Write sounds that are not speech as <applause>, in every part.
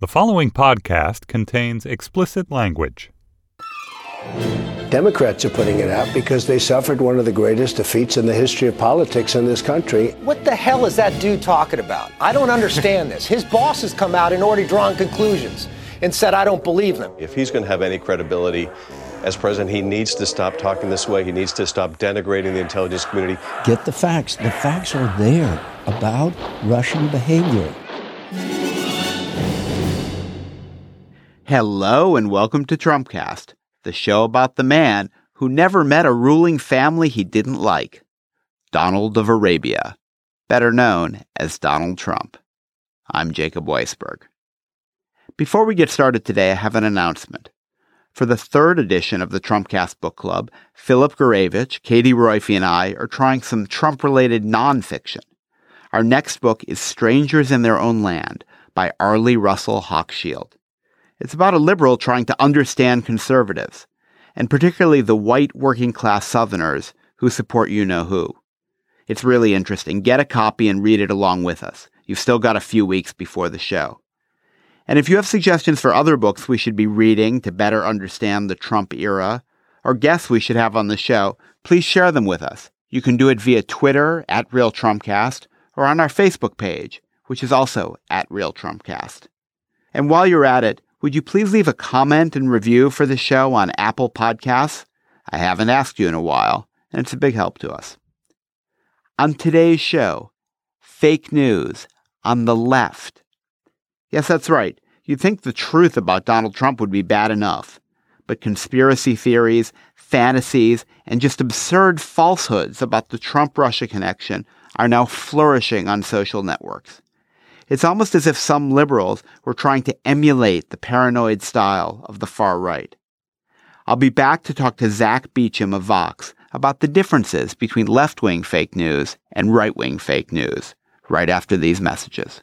The following podcast contains explicit language. Democrats are putting it out because they suffered one of the greatest defeats in the history of politics in this country. What the hell is that dude talking about? I don't understand this. His boss has come out and already drawn conclusions and said, I don't believe them. If he's going to have any credibility as president, he needs to stop talking this way. He needs to stop denigrating the intelligence community. Get the facts. The facts are there about Russian behavior. Hello and welcome to Trumpcast, the show about the man who never met a ruling family he didn't like, Donald of Arabia, better known as Donald Trump. I'm Jacob Weisberg. Before we get started today, I have an announcement. For the third edition of the Trumpcast Book Club, Philip Gourevitch, Katie Roiphe, and I are trying some Trump related nonfiction. Our next book is Strangers in Their Own Land by Arlie Russell Hochschild. It's about a liberal trying to understand conservatives, and particularly the white working class Southerners who support you know who. It's really interesting. Get a copy and read it along with us. You've still got a few weeks before the show. And if you have suggestions for other books we should be reading to better understand the Trump era, or guests we should have on the show, please share them with us. You can do it via Twitter at Real Trumpcast or on our Facebook page, which is also at Real Trumpcast. And while you're at it, would you please leave a comment and review for the show on Apple Podcasts? I haven't asked you in a while, and it's a big help to us. On today's show, fake news on the left. Yes, that's right. You'd think the truth about Donald Trump would be bad enough, but conspiracy theories, fantasies, and just absurd falsehoods about the Trump Russia connection are now flourishing on social networks. It's almost as if some liberals were trying to emulate the paranoid style of the far right. I'll be back to talk to Zach Beauchamp of Vox about the differences between left wing fake news and right wing fake news right after these messages.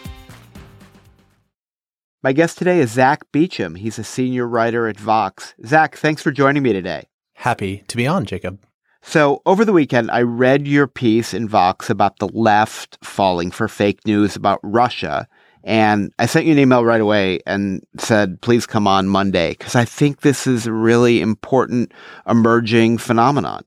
My guest today is Zach Beauchamp. He's a senior writer at Vox. Zach, thanks for joining me today. Happy to be on, Jacob. So, over the weekend, I read your piece in Vox about the left falling for fake news about Russia. And I sent you an email right away and said, please come on Monday, because I think this is a really important emerging phenomenon.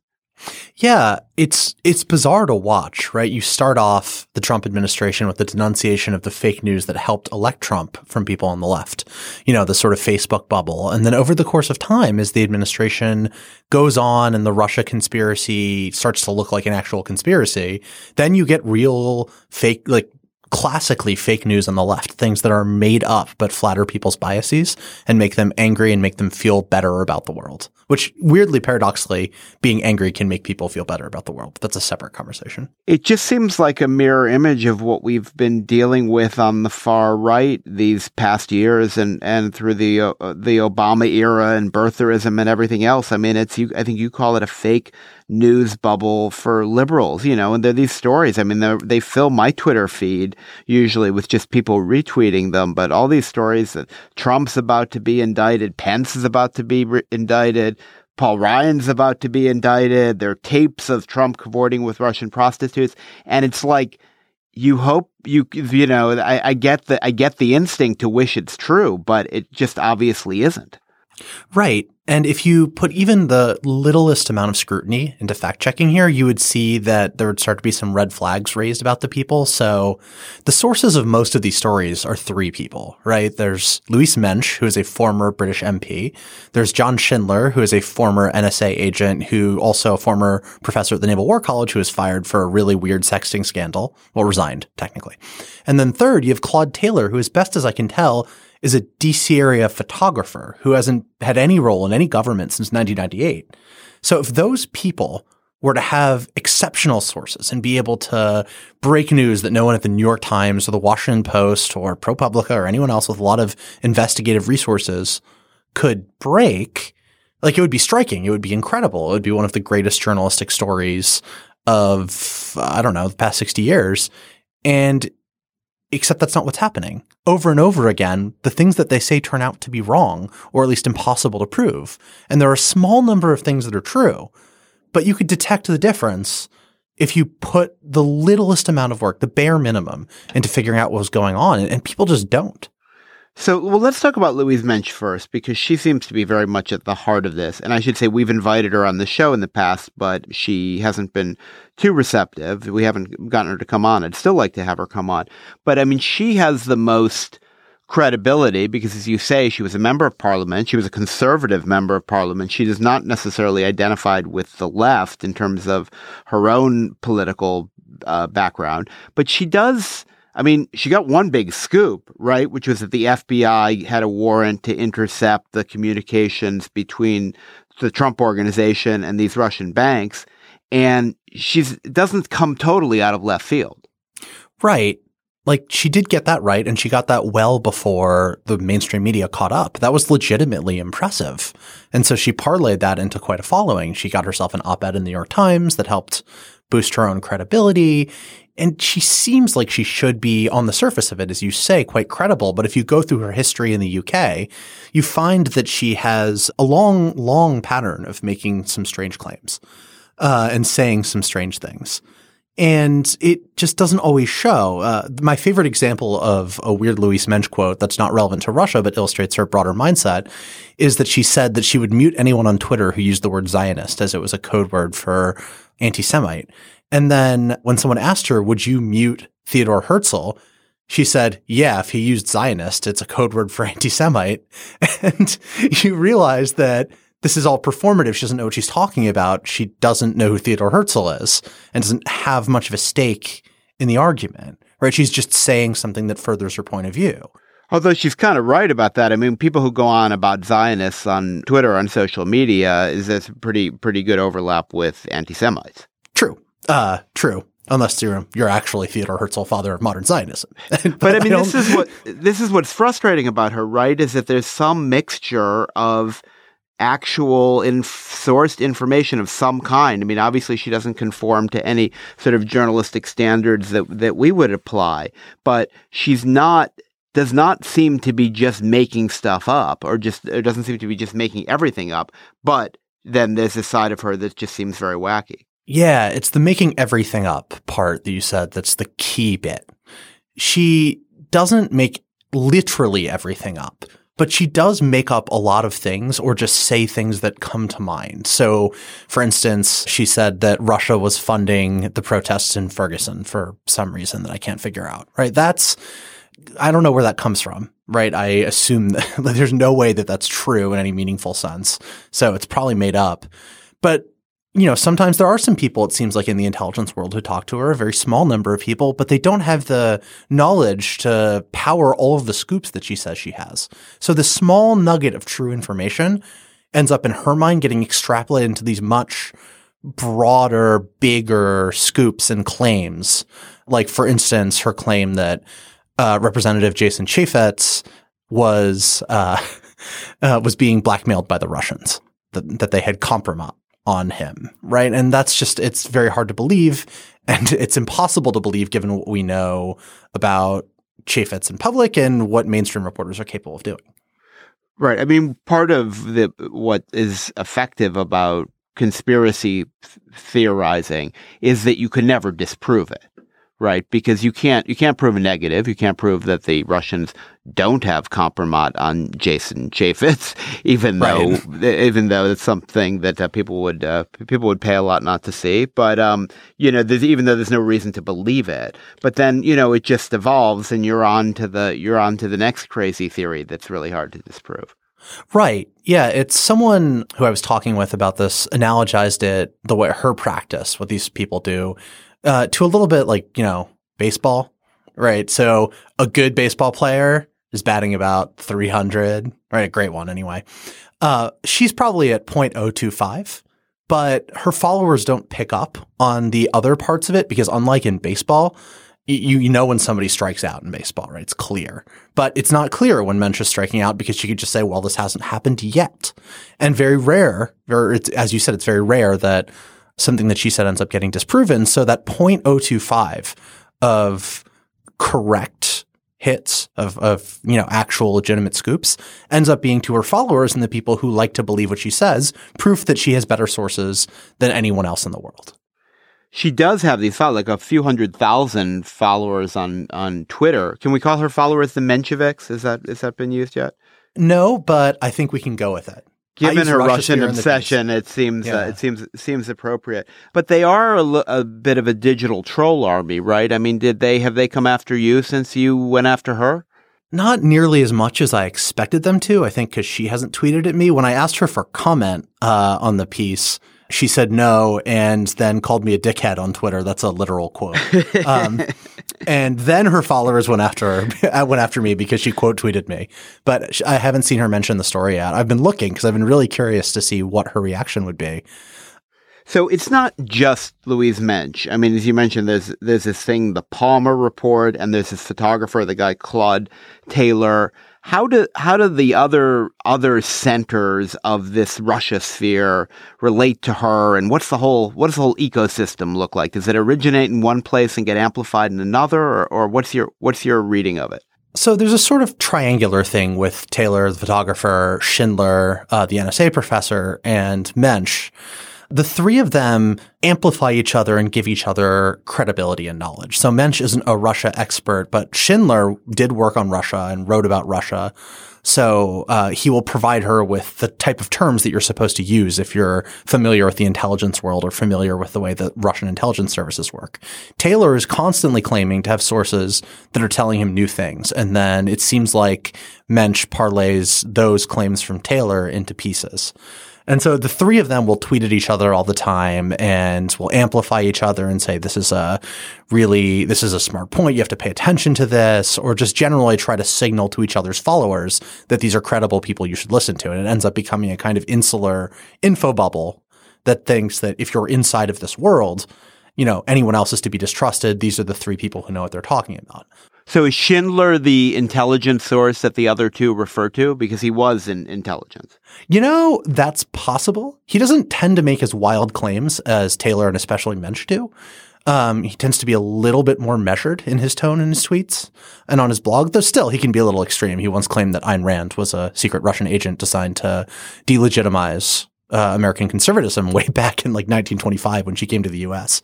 Yeah, it's it's bizarre to watch, right? You start off the Trump administration with the denunciation of the fake news that helped elect Trump from people on the left. You know, the sort of Facebook bubble. And then over the course of time as the administration goes on and the Russia conspiracy starts to look like an actual conspiracy, then you get real fake like classically fake news on the left, things that are made up but flatter people's biases and make them angry and make them feel better about the world which weirdly, paradoxically, being angry can make people feel better about the world. That's a separate conversation. It just seems like a mirror image of what we've been dealing with on the far right these past years and, and through the, uh, the Obama era and birtherism and everything else. I mean, it's, you, I think you call it a fake news bubble for liberals, you know, and they're these stories. I mean, they fill my Twitter feed usually with just people retweeting them, but all these stories that Trump's about to be indicted, Pence is about to be re- indicted, Paul Ryan's about to be indicted, there are tapes of Trump cavorting with Russian prostitutes, and it's like, you hope you you know I, I get the I get the instinct to wish it's true, but it just obviously isn't. Right. And if you put even the littlest amount of scrutiny into fact checking here, you would see that there would start to be some red flags raised about the people. So the sources of most of these stories are three people, right? There's Louise Mensch, who is a former British MP. There's John Schindler, who is a former NSA agent, who also a former professor at the Naval War College, who was fired for a really weird sexting scandal. Well, resigned, technically. And then third, you have Claude Taylor, who, as best as I can tell, is a DC area photographer who hasn't had any role in any government since 1998. So if those people were to have exceptional sources and be able to break news that no one at the New York Times or the Washington Post or ProPublica or anyone else with a lot of investigative resources could break, like it would be striking. It would be incredible. It would be one of the greatest journalistic stories of, I don't know, the past 60 years. And except that's not what's happening. Over and over again, the things that they say turn out to be wrong, or at least impossible to prove. And there are a small number of things that are true, but you could detect the difference if you put the littlest amount of work, the bare minimum, into figuring out what was going on. And people just don't. So, well, let's talk about Louise Mensch first because she seems to be very much at the heart of this. And I should say we've invited her on the show in the past, but she hasn't been too receptive. We haven't gotten her to come on. I'd still like to have her come on. But I mean, she has the most credibility because, as you say, she was a member of parliament. She was a conservative member of parliament. She is not necessarily identified with the left in terms of her own political uh, background, but she does I mean, she got one big scoop, right? Which was that the FBI had a warrant to intercept the communications between the Trump organization and these Russian banks. And she doesn't come totally out of left field. Right. Like she did get that right and she got that well before the mainstream media caught up. That was legitimately impressive. And so she parlayed that into quite a following. She got herself an op-ed in the New York Times that helped boost her own credibility. And she seems like she should be on the surface of it, as you say, quite credible. But if you go through her history in the UK, you find that she has a long, long pattern of making some strange claims uh, and saying some strange things. And it just doesn't always show. Uh, my favorite example of a weird Louise Mensch quote that's not relevant to Russia but illustrates her broader mindset is that she said that she would mute anyone on Twitter who used the word Zionist as it was a code word for anti-Semite. And then when someone asked her, would you mute Theodore Herzl? She said, yeah, if he used Zionist, it's a code word for <laughs> anti-Semite. <laughs> And you realize that this is all performative. She doesn't know what she's talking about. She doesn't know who Theodore Herzl is and doesn't have much of a stake in the argument, right? She's just saying something that furthers her point of view. Although she's kind of right about that. I mean, people who go on about Zionists on Twitter, on social media, is this pretty pretty good overlap with anti-Semites. True. Uh, true. Unless you're you're actually Theodore Herzl, father of modern Zionism. <laughs> but, but, I mean, I this is what this is what's frustrating about her, right? Is that there's some mixture of actual in sourced information of some kind. I mean, obviously she doesn't conform to any sort of journalistic standards that that we would apply, but she's not does not seem to be just making stuff up or just it doesn't seem to be just making everything up, but then there's a side of her that just seems very wacky. Yeah, it's the making everything up part that you said that's the key bit. She doesn't make literally everything up, but she does make up a lot of things or just say things that come to mind. So, for instance, she said that Russia was funding the protests in Ferguson for some reason that I can't figure out, right? That's, I don't know where that comes from, right? I assume that <laughs> there's no way that that's true in any meaningful sense. So it's probably made up. But you know, sometimes there are some people, it seems like in the intelligence world who talk to her, a very small number of people, but they don't have the knowledge to power all of the scoops that she says she has. So the small nugget of true information ends up in her mind getting extrapolated into these much broader, bigger scoops and claims. Like, for instance, her claim that uh, Representative Jason Chaffetz was uh, <laughs> uh, was being blackmailed by the Russians, that, that they had compromised on him, right? And that's just it's very hard to believe, <laughs> and it's impossible to believe given what we know about Chaffetz in public and what mainstream reporters are capable of doing. Right. I mean, part of the what is effective about conspiracy theorizing is that you can never disprove it right? Because you can't you can't prove a negative. You can't prove that the Russians don't have compromise on Jason Chaffetz, <laughs> even though even though it's something that uh, people would uh, people would pay a lot not to see. But um, you know, even though there's no reason to believe it, but then you know it just evolves, and you're on to the you're on to the next crazy theory that's really hard to disprove. Right. Yeah. It's someone who I was talking with about this analogized it the way her practice, what these people do, uh, to a little bit like, you know, baseball, right? So a good baseball player is batting about 300, right? A great one anyway. Uh, she's probably at 0.025, but her followers don't pick up on the other parts of it because unlike in baseball, you, you know when somebody strikes out in baseball, right? It's clear. But it's not clear when Mensch is striking out because you could just say, well, this hasn't happened yet. And very rare, very, as you said, it's very rare that something that she said ends up getting disproven. So that 0.025 of correct hits of, of, you know, actual legitimate scoops ends up being to her followers and the people who like to believe what she says, proof that she has better sources than anyone else in the world. She does have these like a few hundred thousand followers on, on Twitter. Can we call her followers the Mensheviks? Is that, has that been used yet? No, but I think we can go with it. Given her Russian obsession, it seems uh, yeah. uh, it seems seems appropriate. But they are a, a, bit of a digital troll army, right? I mean, did they have they come after you since you went after her? Not nearly as much as I expected them to. I think because she hasn't tweeted at me when I asked her for comment uh, on the piece she said no and then called me a dickhead on Twitter. That's a literal quote. <laughs> Um, and then her followers went after her, <laughs> uh, went after me because she quote tweeted me. But I haven't seen her mention the story yet. I've been looking because I've been really curious to see what her reaction would be. So it's not just Louise Mensch. I mean, as you mentioned, there's there's this thing, the Palmer report, and there's this photographer, the guy Claude Taylor how do how do the other other centers of this Russia sphere relate to her, and what's the whole what does the whole ecosystem look like? Does it originate in one place and get amplified in another, or, or what's your what's your reading of it? So there's a sort of triangular thing with Taylor, the photographer, Schindler, uh, the NSA professor, and Mensch the three of them amplify each other and give each other credibility and knowledge. So Mensch isn't a Russia expert, but Schindler did work on Russia and wrote about Russia. So uh, he will provide her with the type of terms that you're supposed to use if you're familiar with the intelligence world or familiar with the way that Russian intelligence services work. Taylor is constantly claiming to have sources that are telling him new things, and then it seems like Mensch parlays those claims from Taylor into pieces. And so the three of them will tweet at each other all the time and will amplify each other and say, this is a really, this is a smart point. You have to pay attention to this, or just generally try to signal to each other's followers that these are credible people you should listen to. And it ends up becoming a kind of insular info bubble that thinks that if you're inside of this world, you know, anyone else is to be distrusted. These are the three people who know what they're talking about. So is Schindler the intelligence source that the other two refer to? Because he was in intelligence. You know, that's possible. He doesn't tend to make as wild claims as Taylor and especially Mensch do. Um, he tends to be a little bit more measured in his tone in his tweets and on his blog, though still he can be a little extreme. He once claimed that Ayn Rand was a secret Russian agent designed to delegitimize uh, American conservatism <laughs> way back in like 1925 when she came to the U.S.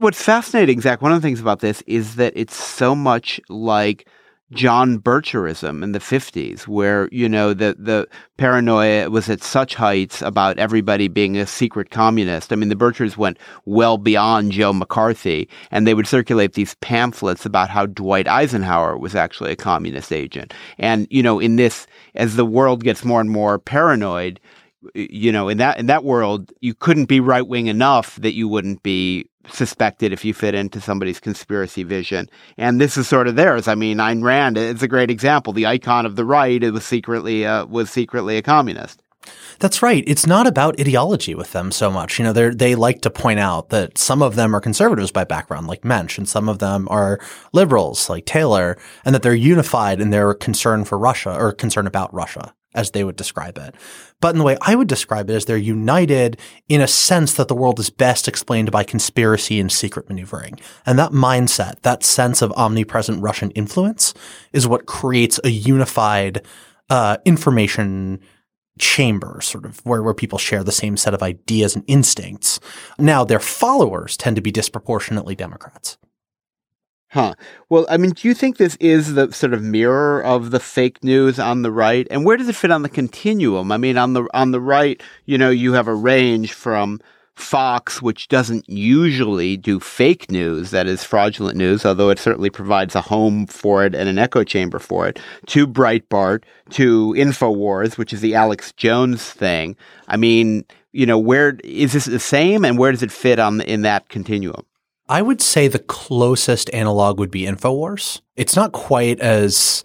What's fascinating, Zach, one of the things about this is that it's so much like John Bircherism in the 50s, where, you know, the, the paranoia was at such heights about everybody being a secret communist. I mean, the Birchers went well beyond Joe McCarthy, and they would circulate these pamphlets about how Dwight Eisenhower was actually a communist agent. And, you know, in this, as the world gets more and more paranoid, you know, in that in that world, you couldn't be right wing enough that you wouldn't be suspected if you fit into somebody's conspiracy vision. And this is sort of theirs. I mean, Ayn Rand is a great example. The icon of the right was secretly uh, was secretly a communist. That's right. It's not about ideology with them so much. You know, they they like to point out that some of them are conservatives by background, like Mensch, and some of them are liberals, like Taylor, and that they're unified in their concern for Russia or concern about Russia, as they would describe it. But in the way I would describe it is they're united in a sense that the world is best explained by conspiracy and secret maneuvering. And that mindset, that sense of omnipresent Russian influence is what creates a unified uh, information chamber, sort of where, where people share the same set of ideas and instincts. Now, their followers tend to be disproportionately Democrats. Huh. Well, I mean, do you think this is the sort of mirror of the fake news on the right? And where does it fit on the continuum? I mean, on the on the right, you know, you have a range from Fox, which doesn't usually do fake news, that is fraudulent news, although it certainly provides a home for it and an echo chamber for it, to Breitbart, to InfoWars, which is the Alex Jones thing. I mean, you know, where is this the same and where does it fit on in that continuum? I would say the closest analog would be InfoWars. It's not quite as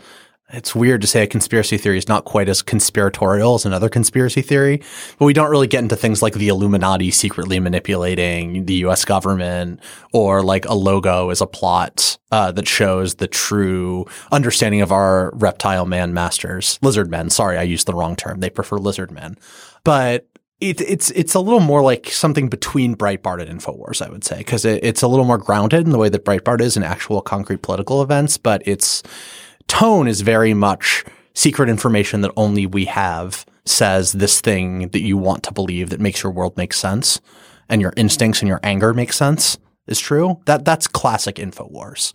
it's weird to say a conspiracy theory is not quite as conspiratorial as another conspiracy theory, but we don't really get into things like the Illuminati secretly manipulating the US government or like a logo is a plot uh, that shows the true understanding of our reptile man masters, lizard men. Sorry, I used the wrong term. They prefer lizard men. But it, it's it's a little more like something between Breitbart and Infowars, I would say, because it, it's a little more grounded in the way that Breitbart is in actual concrete political events, but it's tone is very much secret information that only we have says this thing that you want to believe that makes your world make sense and your instincts and your anger make sense is true. That that's classic InfoWars.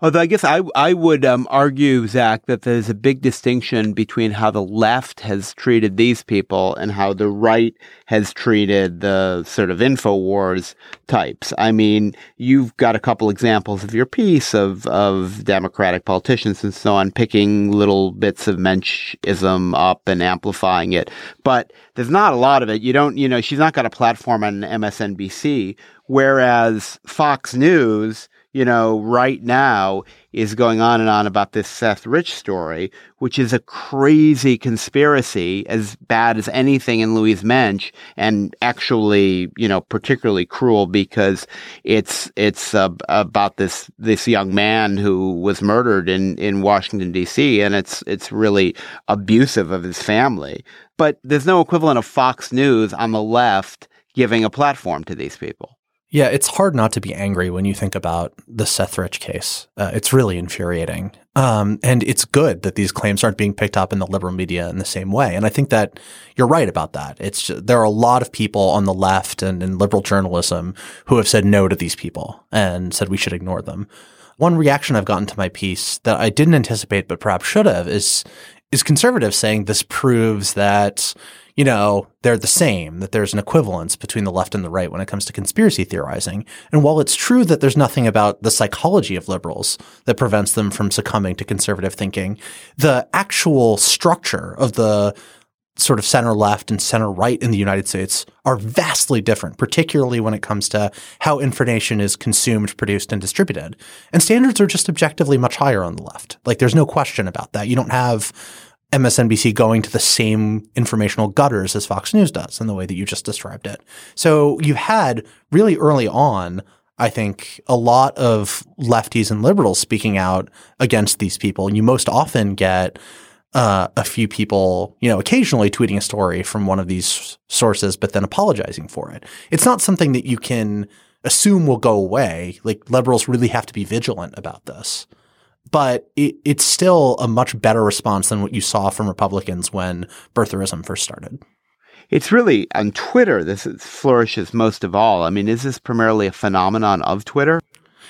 Although I guess I I would um, argue, Zach, that there's a big distinction between how the left has treated these people and how the right has treated the sort of Infowars types. I mean, you've got a couple examples of your piece of of Democratic politicians and so on picking little bits of Menschism up and amplifying it, but there's not a lot of it. You don't, you know, she's not got a platform on MSNBC, whereas Fox News you know, right now is going on and on about this Seth Rich story, which is a crazy conspiracy as bad as anything in Louise Mensch and actually, you know, particularly cruel because it's, it's uh, about this, this young man who was murdered in, in Washington DC and it's, it's really abusive of his family. But there's no equivalent of Fox News on the left giving a platform to these people. Yeah, it's hard not to be angry when you think about the Seth Rich case. Uh, it's really infuriating. Um, and it's good that these claims aren't being picked up in the liberal media in the same way. And I think that you're right about that. It's just, there are a lot of people on the left and in liberal journalism who have said no to these people and said we should ignore them. One reaction I've gotten to my piece that I didn't anticipate but perhaps should have is is conservatives saying this proves that you know, they're the same, that there's an equivalence between the left and the right when it comes to conspiracy theorizing. And while it's true that there's nothing about the psychology of liberals that prevents them from succumbing to conservative thinking, the actual structure of the sort of center left and center right in the United States are vastly different, particularly when it comes to how information is consumed, produced, and distributed. And standards are just objectively much higher on the left. Like there's no question about that. You don't have MSNBC going to the same informational gutters as Fox News does in the way that you just described it. So you had really early on, I think, a lot of lefties and liberals speaking out against these people. And you most often get uh, a few people, you know, occasionally tweeting a story from one of these sources, but then apologizing for it. It's not something that you can assume will go away. Like liberals really have to be vigilant about this but it, it's still a much better response than what you saw from Republicans when birtherism first started. It's really on Twitter this flourishes most of all. I mean, is this primarily a phenomenon of Twitter?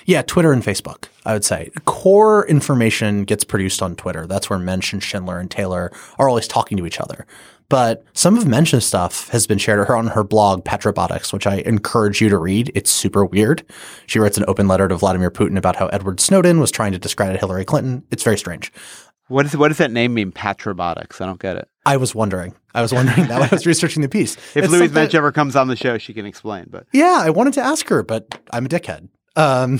Yeah, Twitter and Facebook, I would say. Core information gets produced on Twitter. That's where Mensch and Schindler and Taylor are always talking to each other. But some of Mensch's stuff has been shared on her blog, Patribotics, which I encourage you to read. It's super weird. She writes an open letter to Vladimir Putin about how Edward Snowden was trying to discredit Hillary Clinton. It's very strange. What, is, what does that name mean, Patribotics? I don't get it. I was wondering. I was wondering that when I was <laughs> researching the piece. if it's Louise Mensch ever comes on the show, she can explain. But yeah, I wanted to ask her, but I'm a dickhead. Um,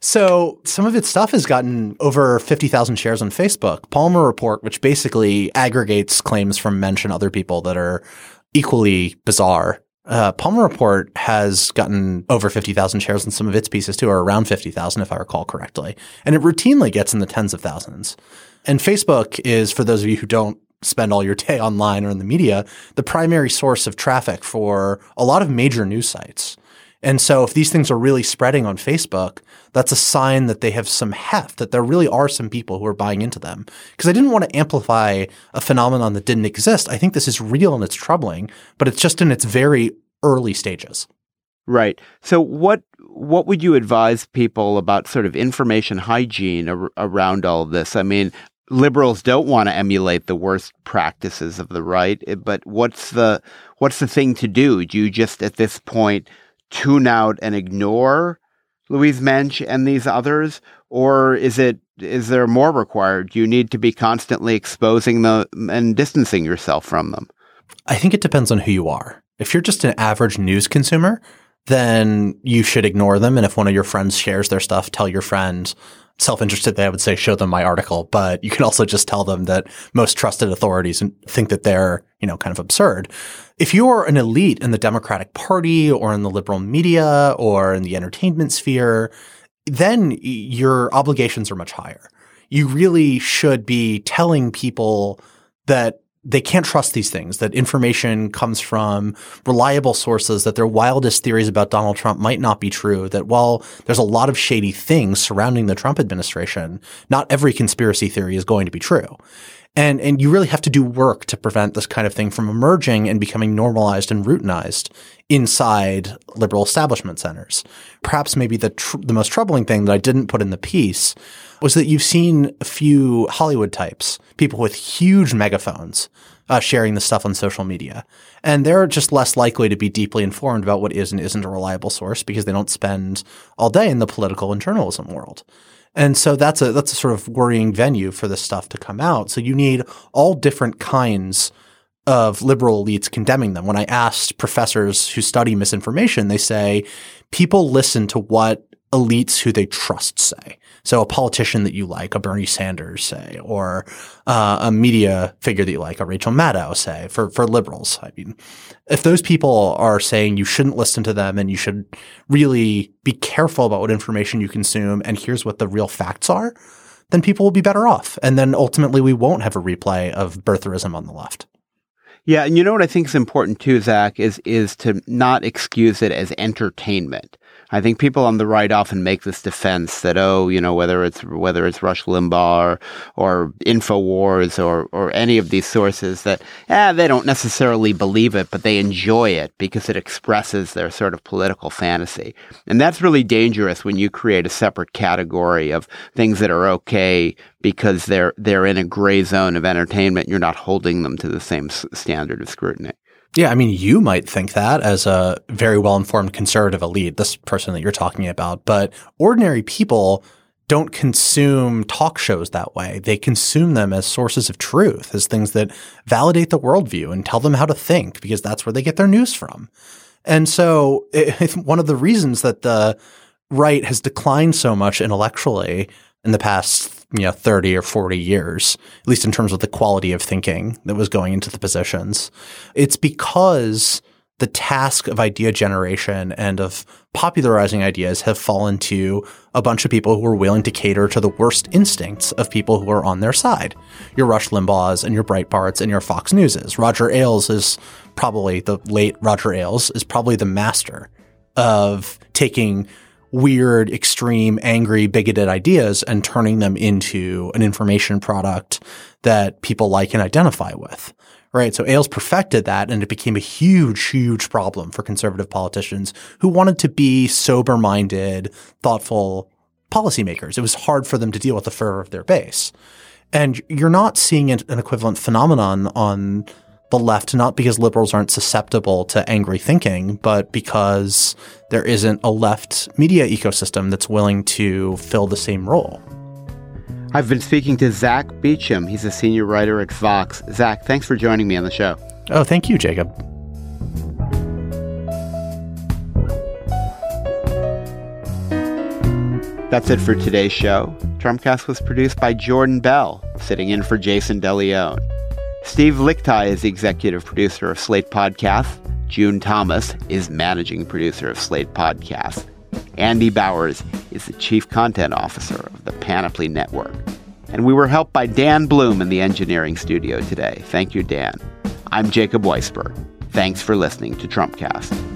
so some of its stuff has gotten over 50,000 shares on Facebook. Palmer Report, which basically aggregates claims from and other people that are equally bizarre. Uh, Palmer Report has gotten over 50,000 shares in some of its pieces too, or around 50,000 if I recall correctly. And it routinely gets in the tens of thousands. And Facebook is, for those of you who don't spend all your day <laughs> online or in the media, the primary source of traffic for a lot of major news sites. And so if these things are really spreading on Facebook, that's a sign that they have some heft, that there really are some people who are buying into them. Because I didn't want to amplify a phenomenon that didn't exist. I think this is real and it's troubling, but it's just in its very early stages. Right. So what what would you advise people about sort of information hygiene ar- around all this? I mean, liberals don't want to emulate the worst practices of the right, eh, but what's the what's the thing to do? Do you just at this point tune out and ignore Louise Mensch and these others, or is it is there more required? You need to be constantly exposing them and distancing yourself from them? I think it depends on who you are. If you're just an average news consumer, then you should ignore them. And if one of your friends shares their stuff, tell your friend, self-interested, they I would say, show them my article. But you can also just tell them that most trusted authorities think that they're, you know, kind of absurd. If you're an elite in the Democratic Party or in the liberal media or in the entertainment sphere, then your obligations are much higher. You really should be telling people that they can't trust these things, that information comes from reliable sources, that their wildest theories about Donald Trump might not be true, that while there's a lot of shady things surrounding the Trump administration, not every conspiracy theory is going to be true. And, and you really have to do work to prevent this kind of thing from emerging and becoming normalized and routinized inside liberal establishment centers. Perhaps maybe the, tr- the most troubling thing that I didn't put in the piece was that you've seen a few Hollywood types, people with huge megaphones, uh, sharing the stuff on social media. And they're just less likely to be deeply informed about what is and isn't a reliable source because they don't spend all day in the political and journalism world. And so that's a that's a sort of worrying venue for this stuff to come out. So you need all different kinds of liberal elites condemning them. When I asked professors who study misinformation, they say people listen to what elites who they trust say. So a politician that you like, a Bernie Sanders, say, or uh, a media figure that you like, a Rachel Maddow, say, for for liberals. I mean, if those people are saying you shouldn't listen to them and you should really be careful about what information you consume, and here's what the real facts are, then people will be better off, and then ultimately we won't have a replay of birtherism on the left. Yeah, and you know what I think is important too, Zach, is is to not excuse it as entertainment. I think people on the right often make this defense that oh, you know, whether it's whether it's Rush Limbaugh or, or Infowars or or any of these sources that eh, they don't necessarily believe it, but they enjoy it because it expresses their sort of political fantasy, and that's really dangerous when you create a separate category of things that are okay because they're they're in a gray zone of entertainment. You're not holding them to the same standard of scrutiny. Yeah, I mean, you might think that as a very well informed conservative elite, this person that you're talking about, but ordinary people don't consume talk shows that way. They consume them as sources of truth, as things that validate the worldview and tell them how to think, because that's where they get their news from. And so, <laughs> it, one of the reasons that the right has declined so much intellectually in the past you know 30 or 40 years at least in terms of the quality of thinking that was going into the positions it's because the task of idea generation and of popularizing ideas have fallen to a bunch of people who are willing to cater to the worst instincts of people who are on their side. Your Rush Limbaughs and your Breitbarts and your Fox Newses. Roger Ailes is probably the late Roger Ailes is probably the master of taking weird, extreme, angry, bigoted ideas and turning them into an information product that people like and identify with. Right. So Ailes perfected that and it became a huge, huge problem for conservative politicians who wanted to be sober minded, thoughtful policymakers. It was hard for them to deal with the fervor of their base. And you're not seeing an equivalent phenomenon on the left, not because liberals aren't susceptible to angry thinking, but because there isn't a left media ecosystem that's willing to fill the same role. I've been speaking to Zach Beauchamp. He's a senior writer at Vox. Zach, thanks for joining me on the show. Oh, thank you, Jacob. That's it for today's show. Trumpcast was produced by Jordan Bell, sitting in for Jason DeLeon. Steve Lickteig is the executive producer of Slate Podcast. June Thomas is managing producer of Slate Podcast. Andy Bowers is the chief content officer of the Panoply Network. And we were helped by Dan Bloom in the engineering studio today. Thank you, Dan. I'm Jacob Weisberg. Thanks for listening to Trumpcast.